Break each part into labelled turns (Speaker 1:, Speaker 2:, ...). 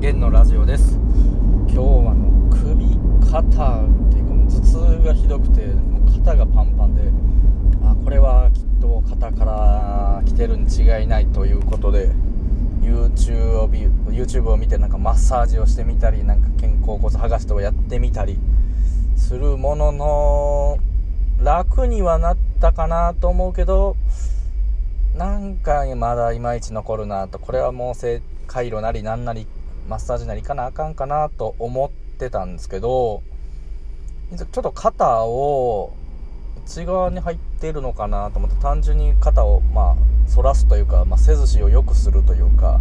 Speaker 1: 弦のラジオです。今日はもう首肩っていうかもう頭痛がひどくてもう肩がパンパンであこれはきっと肩から来てるに違いないということで YouTube を YouTube を見てなんかマッサージをしてみたりなんか肩甲骨剥がしてをやってみたりするものの楽にはなったかなと思うけどなんかまだいまいち残るなと。これはもう正回路なりなんなりマッサージなりかなあかんかなと思ってたんですけどちょっと肩を内側に入ってるのかなと思って単純に肩をまあ反らすというか、まあ、背筋を良くするというか、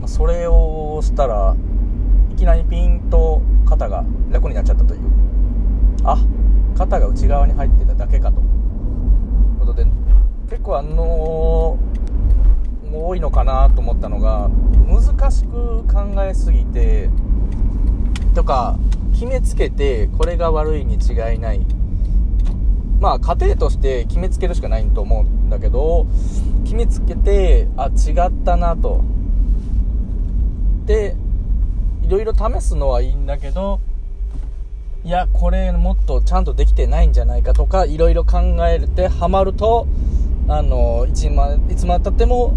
Speaker 1: まあ、それをしたらいきなりピンと肩が楽になっちゃったという。あ肩が内側に入ってただけかと。いうことで結構あのー、多いのかなと思ったのが難しく考えすぎてとか決めつけてこれが悪いに違いない。まあ家庭として決めつけるしかないと思うんだけど決めつけてあ違ったなと。でいろいろ試すのはいいんだけどいやこれもっとちゃんとできてないんじゃないかとかいろいろ考えてハマるとあのいつまいつまでたっても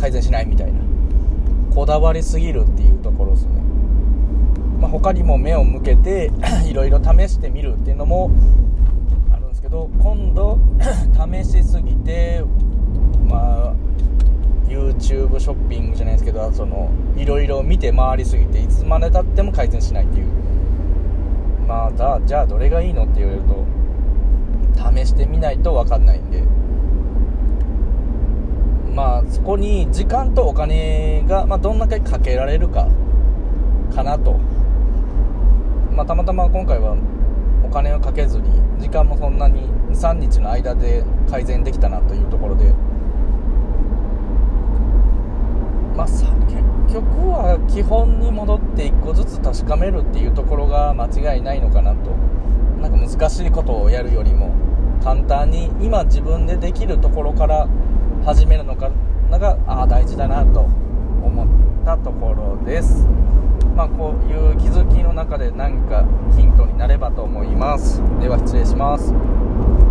Speaker 1: 改善しないみたいな。こだわりすぎるっていうところですね、まあ、他にも目を向けて いろいろ試してみるっていうのもあるんですけど今度 試しすぎてまあ YouTube ショッピングじゃないですけどそのいろいろ見て回りすぎていつまでたっても改善しないっていう。まあじゃあどれがいいのって言われると試してみないと分かんないんで。まあそこに時間とお金が、まあ、どんだけかけられるかかなと、まあ、たまたま今回はお金をかけずに時間もそんなに23日の間で改善できたなというところで。まあさ結局は基本に戻って1個ずつ確かめるっていうところが間違いないのかなと。なんか難しいことをやるよりも簡単に今自分でできるところから始めるのかながあ大事だなと思ったところです。まあこういう気づきの中で何かヒントになればと思います。では失礼します。